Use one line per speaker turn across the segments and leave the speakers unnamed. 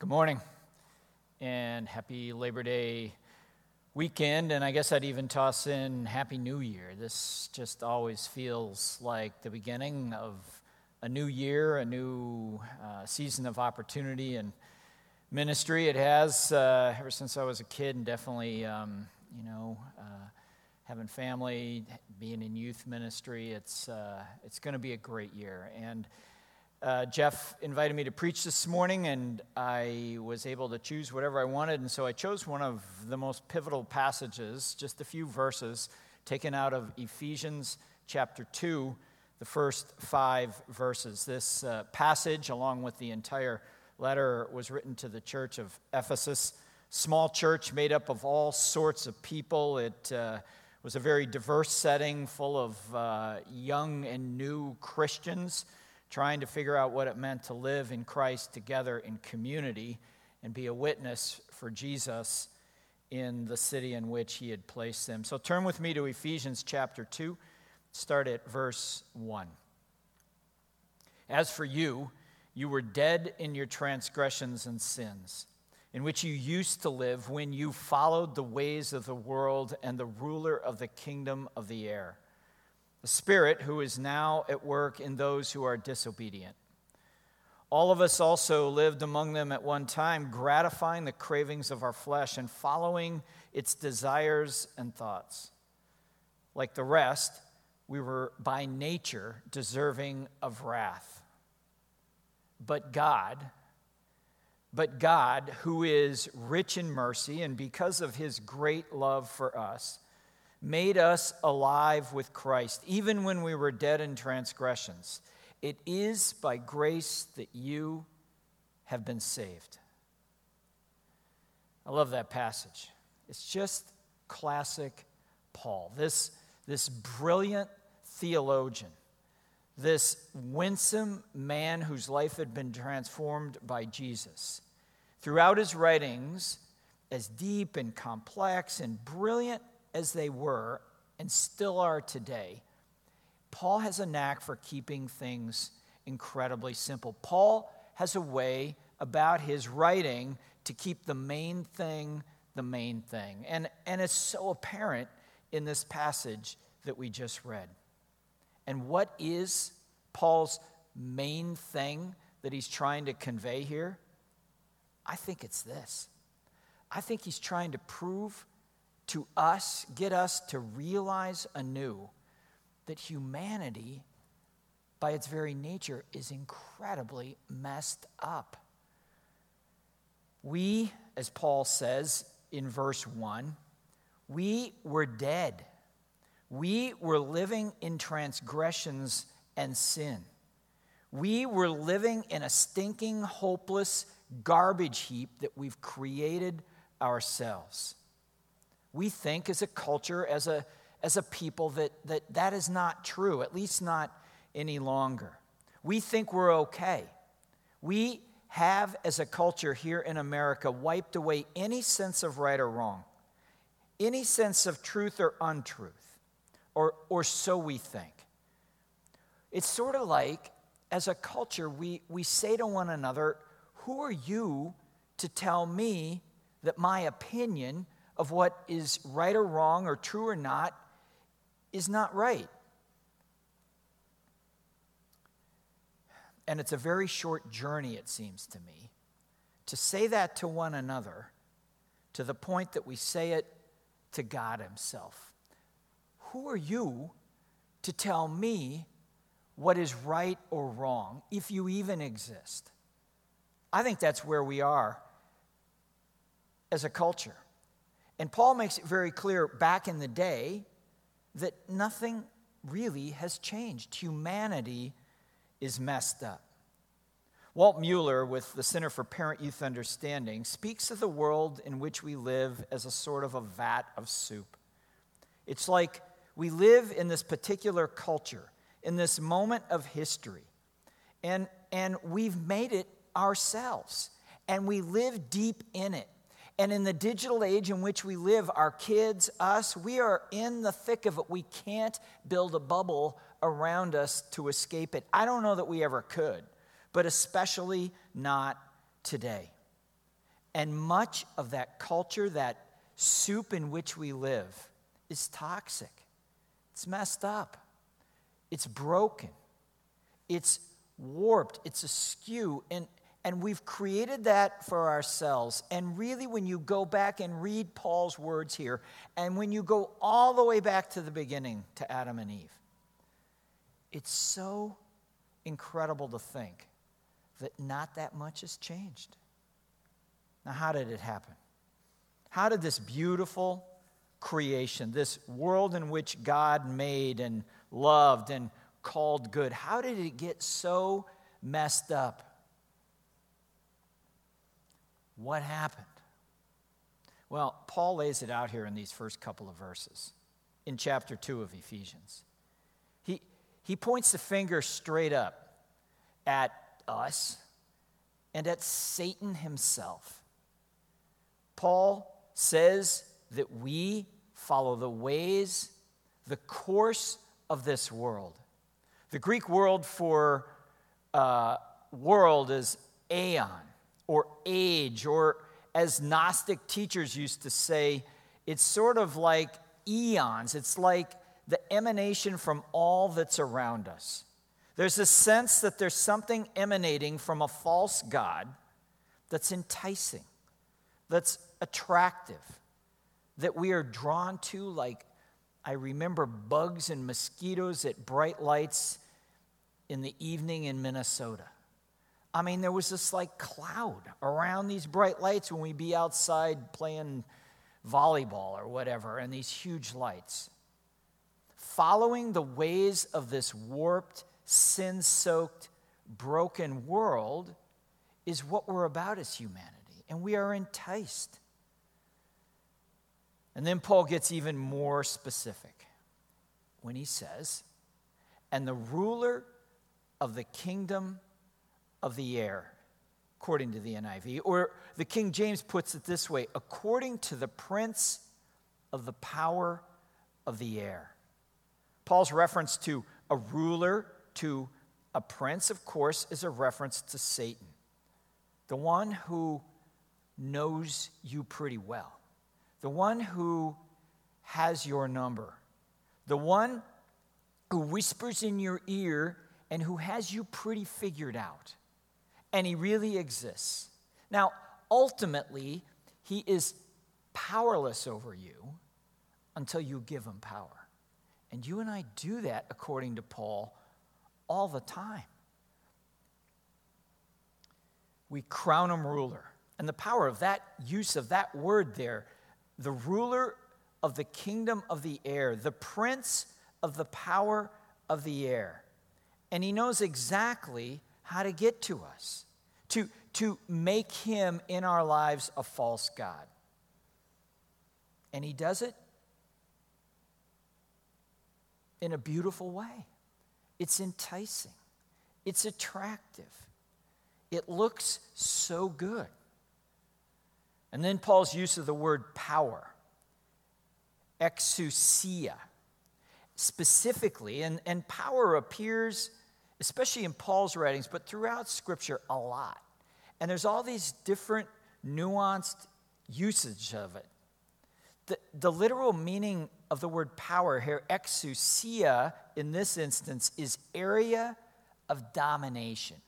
Good morning and happy Labor Day weekend. And I guess I'd even toss in Happy New Year. This just always feels like the beginning of a new year, a new uh, season of opportunity and ministry. It has uh, ever since I was a kid, and definitely, um, you know, uh, having family, being in youth ministry. It's uh, it's going to be a great year and. Uh, Jeff invited me to preach this morning, and I was able to choose whatever I wanted. And so I chose one of the most pivotal passages, just a few verses taken out of Ephesians chapter 2, the first five verses. This uh, passage, along with the entire letter, was written to the church of Ephesus. Small church made up of all sorts of people. It uh, was a very diverse setting full of uh, young and new Christians trying to figure out what it meant to live in Christ together in community and be a witness for Jesus in the city in which he had placed them. So turn with me to Ephesians chapter 2, start at verse 1. As for you, you were dead in your transgressions and sins, in which you used to live when you followed the ways of the world and the ruler of the kingdom of the air the Spirit who is now at work in those who are disobedient. All of us also lived among them at one time, gratifying the cravings of our flesh and following its desires and thoughts. Like the rest, we were by nature deserving of wrath. But God, but God, who is rich in mercy, and because of his great love for us, made us alive with Christ, even when we were dead in transgressions. It is by grace that you have been saved. I love that passage. It's just classic Paul. This, this brilliant theologian, this winsome man whose life had been transformed by Jesus. Throughout his writings, as deep and complex and brilliant as they were and still are today, Paul has a knack for keeping things incredibly simple. Paul has a way about his writing to keep the main thing the main thing. And, and it's so apparent in this passage that we just read. And what is Paul's main thing that he's trying to convey here? I think it's this. I think he's trying to prove to us, get us to realize anew that humanity, by its very nature, is incredibly messed up. We, as Paul says in verse 1, we were dead. We were living in transgressions and sin. We were living in a stinking, hopeless garbage heap that we've created ourselves. We think as a culture, as a, as a people, that, that that is not true, at least not any longer. We think we're okay. We have, as a culture here in America, wiped away any sense of right or wrong, any sense of truth or untruth, or, or so we think. It's sort of like, as a culture, we, we say to one another, Who are you to tell me that my opinion of what is right or wrong or true or not is not right. And it's a very short journey, it seems to me, to say that to one another to the point that we say it to God Himself. Who are you to tell me what is right or wrong, if you even exist? I think that's where we are as a culture. And Paul makes it very clear back in the day that nothing really has changed. Humanity is messed up. Walt Mueller, with the Center for Parent Youth Understanding, speaks of the world in which we live as a sort of a vat of soup. It's like we live in this particular culture, in this moment of history, and, and we've made it ourselves, and we live deep in it. And in the digital age in which we live, our kids, us, we are in the thick of it. We can't build a bubble around us to escape it. I don't know that we ever could, but especially not today. And much of that culture, that soup in which we live, is toxic. It's messed up. It's broken. It's warped. It's askew. And, and we've created that for ourselves. And really, when you go back and read Paul's words here, and when you go all the way back to the beginning to Adam and Eve, it's so incredible to think that not that much has changed. Now, how did it happen? How did this beautiful creation, this world in which God made and loved and called good, how did it get so messed up? What happened? Well, Paul lays it out here in these first couple of verses in chapter 2 of Ephesians. He, he points the finger straight up at us and at Satan himself. Paul says that we follow the ways, the course of this world. The Greek word for uh, world is aeon or age, or as Gnostic teachers used to say, it's sort of like eons. It's like the emanation from all that's around us. There's a sense that there's something emanating from a false God that's enticing, that's attractive, that we are drawn to, like I remember bugs and mosquitoes at bright lights in the evening in Minnesota. I mean, there was this like cloud around these bright lights when we'd be outside playing volleyball or whatever, and these huge lights. Following the ways of this warped, sin soaked, broken world is what we're about as humanity, and we are enticed. And then Paul gets even more specific when he says, And the ruler of the kingdom of the air, according to the NIV, or the King James puts it this way according to the prince of the power of the air. Paul's reference to a ruler, to a prince, of course, is a reference to Satan, the one who knows you pretty well, the one who has your number, the one who whispers in your ear and who has you pretty figured out. And he really exists. Now, ultimately, he is powerless over you until you give him power. And you and I do that, according to Paul, all the time. We crown him ruler. And the power of that use of that word there, the ruler of the kingdom of the air, the prince of the power of the air and He knows exactly how to get to us, to, to make Him in our lives a false God. And He does it in a beautiful way. It's enticing, it's attractive, it looks so good. And then Paul's use of the word power, exousia, specifically, and, and power appears especially in Paul's writings, but throughout Scripture a lot. And there's all these different nuanced usage of it. The, the literal meaning of the word power here, exousia, in this instance, is area of domination.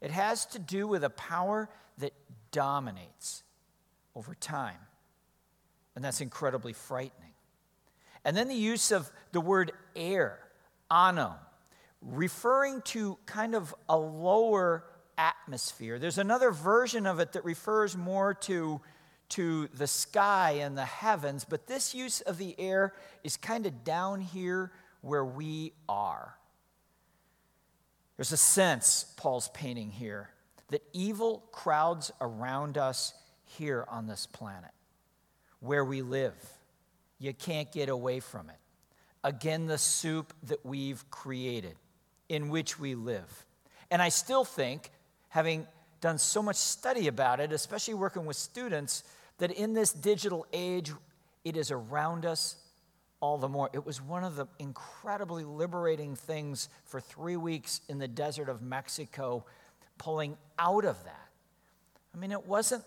It has to do with a power that dominates over time. And that's incredibly frightening. And then the use of the word air, ano, referring to kind of a lower atmosphere. There's another version of it that refers more to, to the sky and the heavens, but this use of the air is kind of down here where we are. There's a sense, Paul's painting here, that evil crowds around us here on this planet, where we live. You can't get away from it. Again, the soup that we've created in which we live. And I still think, having done so much study about it, especially working with students, that in this digital age, it is around us all the more. It was one of the incredibly liberating things for three weeks in the desert of Mexico, pulling out of that. I mean, it wasn't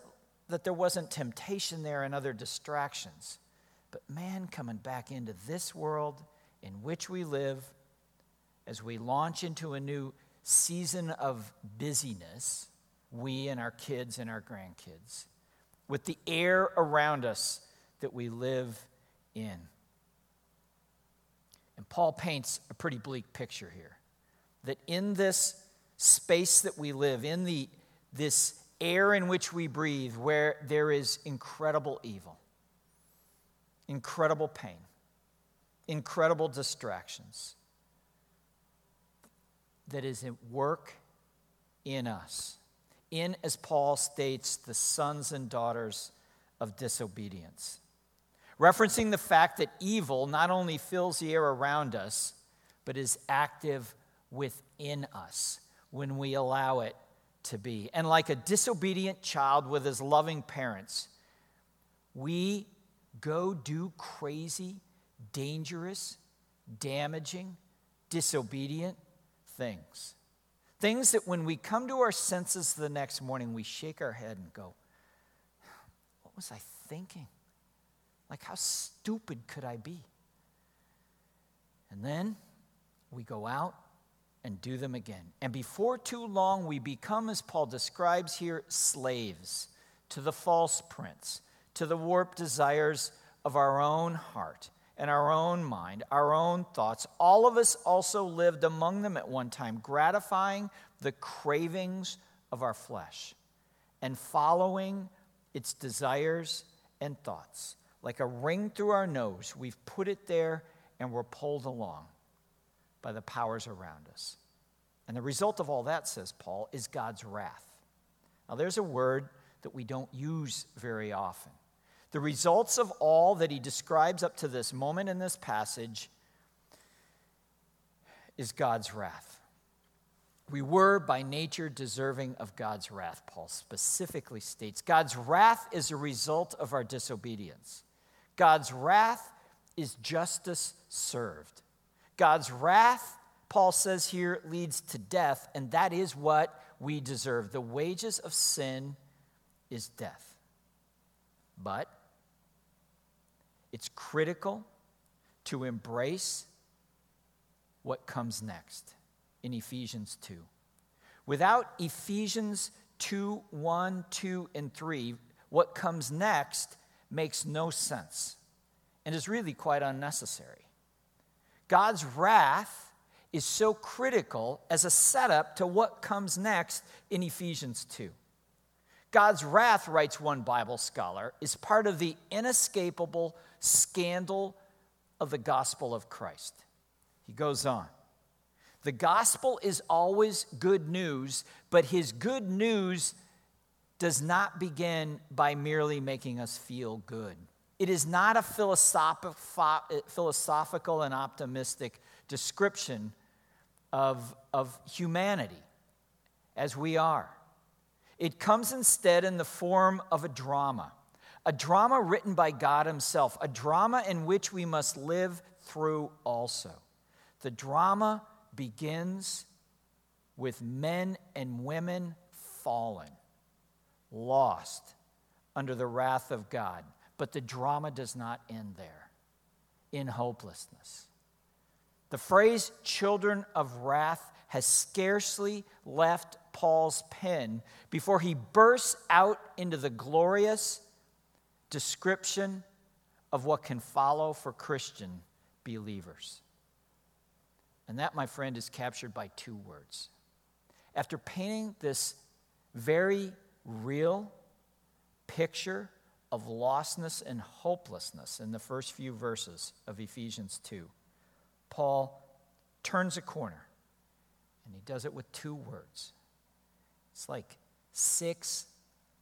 that there wasn't temptation there and other distractions. But man coming back into this world in which we live as we launch into a new season of busyness, we and our kids and our grandkids, with the air around us that we live in. And Paul paints a pretty bleak picture here that in this space that we live, in the, this air in which we breathe, where there is incredible evil, incredible pain, incredible distractions, that is at work in us. In, as Paul states, the sons and daughters of disobedience. Referencing the fact that evil not only fills the air around us, but is active within us when we allow it to be. And like a disobedient child with his loving parents, we go do crazy, dangerous, damaging, disobedient things. Things that when we come to our senses the next morning, we shake our head and go, What was I thinking? Like, how stupid could I be? And then we go out and do them again. And before too long, we become, as Paul describes here, slaves to the false prince, to the warped desires of our own heart and our own mind, our own thoughts. All of us also lived among them at one time, gratifying the cravings of our flesh and following its desires and thoughts. Like a ring through our nose, we've put it there and we're pulled along by the powers around us. And the result of all that, says Paul, is God's wrath. Now, there's a word that we don't use very often. The results of all that he describes up to this moment in this passage is God's wrath. We were by nature deserving of God's wrath, Paul specifically states. God's wrath is a result of our disobedience. God's wrath is justice served. God's wrath, Paul says here, leads to death, and that is what we deserve. The wages of sin is death. But it's critical to embrace what comes next in Ephesians 2. Without Ephesians 2 1, 2, and 3, what comes next makes no sense and is really quite unnecessary. God's wrath is so critical as a setup to what comes next in Ephesians 2. God's wrath, writes one Bible scholar, is part of the inescapable scandal of the gospel of Christ. He goes on. The gospel is always good news, but his good news does not begin by merely making us feel good. It is not a philosophical and optimistic description of, of humanity as we are. It comes instead in the form of a drama, a drama written by God Himself, a drama in which we must live through also. The drama begins with men and women fallen, lost under the wrath of God. But the drama does not end there in hopelessness. The phrase children of wrath has scarcely left Paul's pen before he bursts out into the glorious description of what can follow for Christian believers. And that, my friend, is captured by two words. After painting this very real picture of lostness and hopelessness in the first few verses of Ephesians 2, Paul turns a corner and he does it with two words. It's like six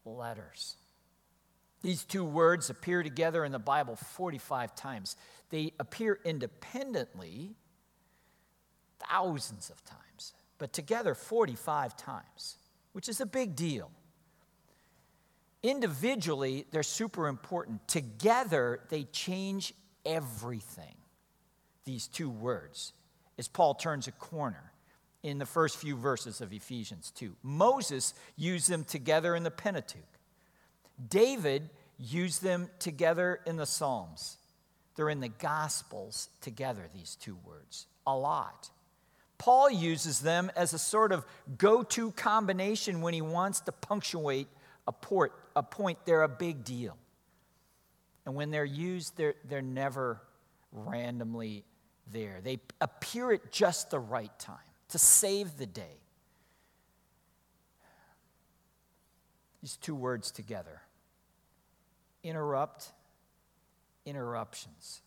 letters. These two words appear together in the Bible 45 times. They appear independently thousands of times, but together 45 times, which is a big deal. Individually, they're super important. Together, they change everything. These two words, as Paul turns a corner in the first few verses of Ephesians 2. Moses used them together in the Pentateuch. David used them together in the Psalms. They're in the Gospels together, these two words, a lot. Paul uses them as a sort of go to combination when he wants to punctuate a, port, a point. They're a big deal. And when they're used, they're, they're never randomly there. They appear at just the right time to save the day. These two words together interrupt, interruptions.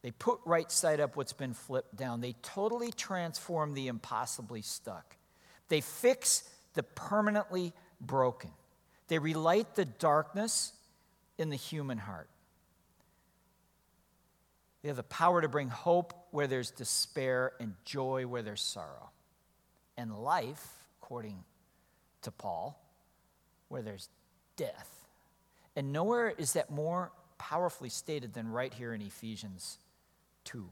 They put right side up what's been flipped down. They totally transform the impossibly stuck. They fix the permanently broken. They relight the darkness in the human heart. They have the power to bring hope where there's despair and joy where there's sorrow. And life, according to Paul, where there's death. And nowhere is that more powerfully stated than right here in Ephesians 2.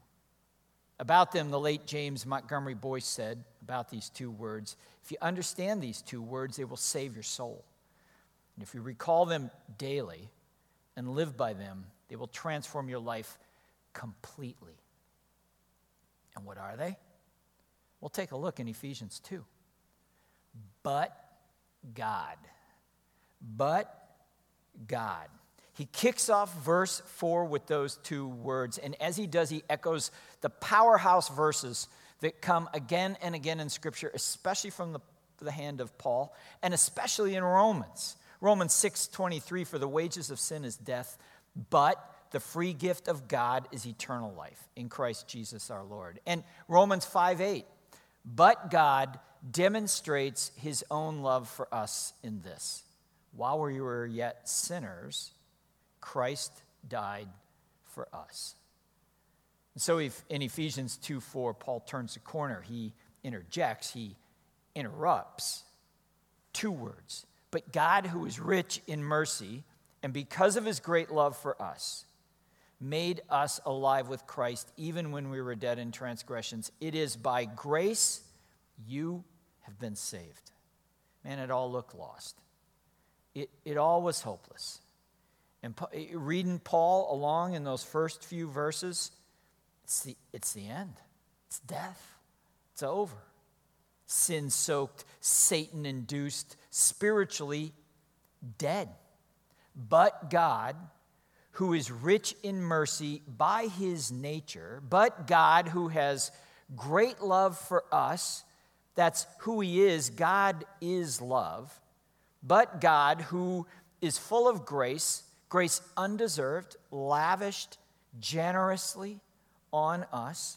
About them, the late James Montgomery Boice said about these two words if you understand these two words, they will save your soul. And if you recall them daily and live by them, they will transform your life completely. And what are they? We'll take a look in Ephesians 2. But God. But God. He kicks off verse 4 with those two words. And as he does, he echoes the powerhouse verses that come again and again in Scripture, especially from the, the hand of Paul, and especially in Romans. Romans 6 23, for the wages of sin is death, but the free gift of God is eternal life in Christ Jesus our Lord. And Romans 5 8, but God demonstrates his own love for us in this. While we were yet sinners, Christ died for us. And so in Ephesians 2 4, Paul turns the corner. He interjects, he interrupts. Two words. But God, who is rich in mercy, and because of his great love for us, made us alive with Christ even when we were dead in transgressions. It is by grace you have been saved. Man, it all looked lost. It, it all was hopeless. And eh, reading Paul along in those first few verses, it's the, it's the end. It's death. It's over. Sin soaked, Satan induced, spiritually dead. But God, who is rich in mercy by his nature, but God who has great love for us. That's who he is. God is love. But God who is full of grace, grace undeserved, lavished generously on us.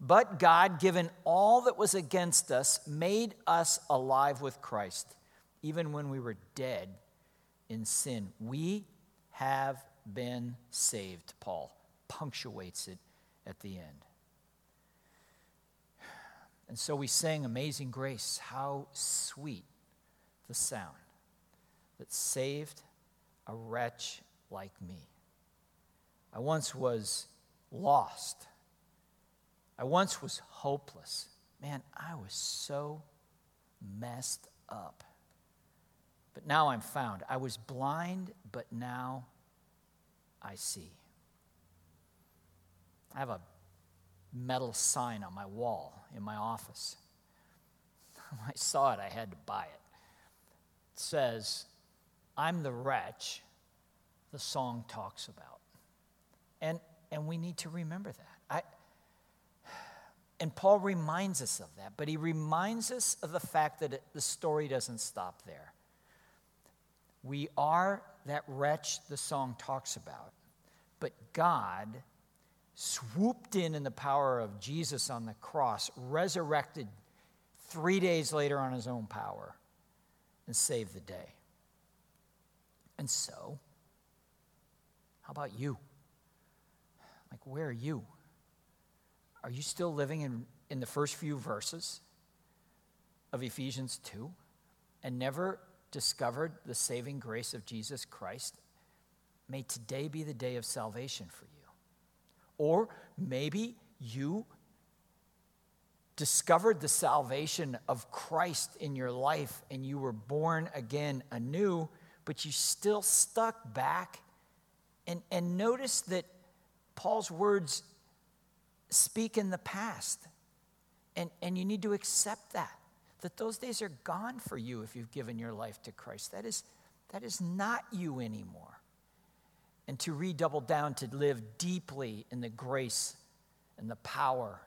But God, given all that was against us, made us alive with Christ, even when we were dead in sin. We have been saved, Paul punctuates it at the end. And so we sing Amazing Grace. How sweet the sound that saved a wretch like me. I once was lost. I once was hopeless. Man, I was so messed up. But now I'm found. I was blind, but now I see. I have a metal sign on my wall in my office. When I saw it, I had to buy it. It says, I'm the wretch the song talks about. And, and we need to remember that. I, and Paul reminds us of that, but he reminds us of the fact that it, the story doesn't stop there. We are that wretch the song talks about. God swooped in in the power of Jesus on the cross, resurrected three days later on his own power, and saved the day. And so, how about you? Like, where are you? Are you still living in, in the first few verses of Ephesians 2 and never discovered the saving grace of Jesus Christ, may today be the day of salvation for you. Or maybe you discovered the salvation of Christ in your life and you were born again anew, but you still stuck back. And, and notice that Paul's words speak in the past. And, and you need to accept that, that those days are gone for you if you've given your life to Christ. That is, that is not you anymore. And to redouble down to live deeply in the grace and the power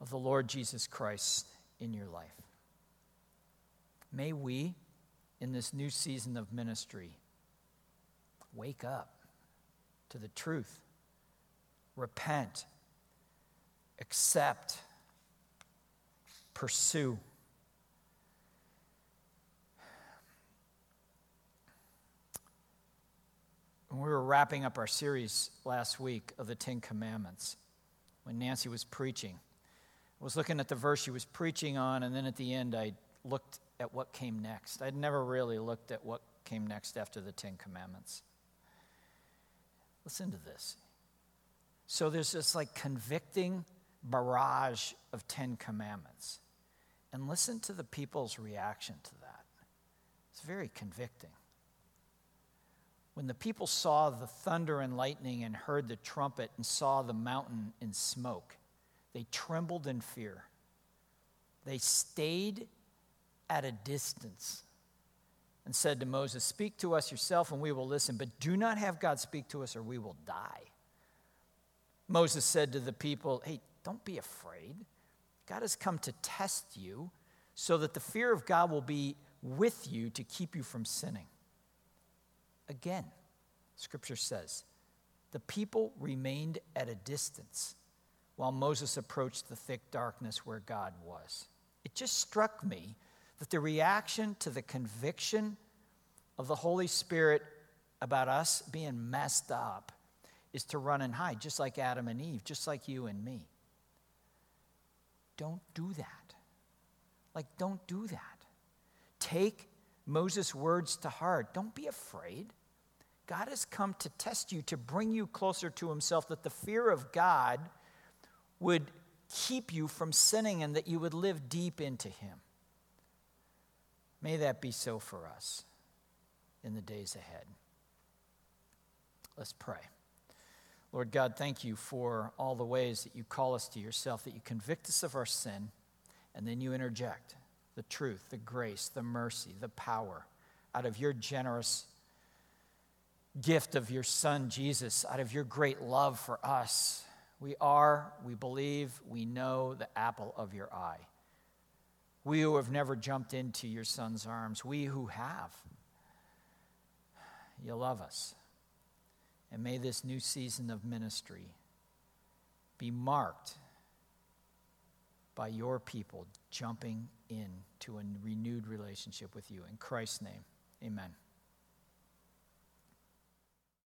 of the Lord Jesus Christ in your life. May we, in this new season of ministry, wake up to the truth, repent, accept, pursue. When we were wrapping up our series last week of the Ten Commandments, when Nancy was preaching, I was looking at the verse she was preaching on, and then at the end, I looked at what came next. I'd never really looked at what came next after the Ten Commandments. Listen to this. So there's this like convicting barrage of Ten Commandments. And listen to the people's reaction to that. It's very convicting. When the people saw the thunder and lightning and heard the trumpet and saw the mountain in smoke, they trembled in fear. They stayed at a distance and said to Moses, Speak to us yourself and we will listen, but do not have God speak to us or we will die. Moses said to the people, Hey, don't be afraid. God has come to test you so that the fear of God will be with you to keep you from sinning. Again, scripture says, the people remained at a distance while Moses approached the thick darkness where God was. It just struck me that the reaction to the conviction of the Holy Spirit about us being messed up is to run and hide, just like Adam and Eve, just like you and me. Don't do that. Like, don't do that. Take Moses' words to heart. Don't be afraid. God has come to test you, to bring you closer to Himself, that the fear of God would keep you from sinning and that you would live deep into Him. May that be so for us in the days ahead. Let's pray. Lord God, thank you for all the ways that you call us to yourself, that you convict us of our sin, and then you interject the truth, the grace, the mercy, the power out of your generous gift of your Son, Jesus, out of your great love for us. We are, we believe, we know the apple of your eye. We who have never jumped into your Son's arms, we who have, you love us. And may this new season of ministry be marked by your people jumping into a renewed relationship with you. In Christ's name, amen.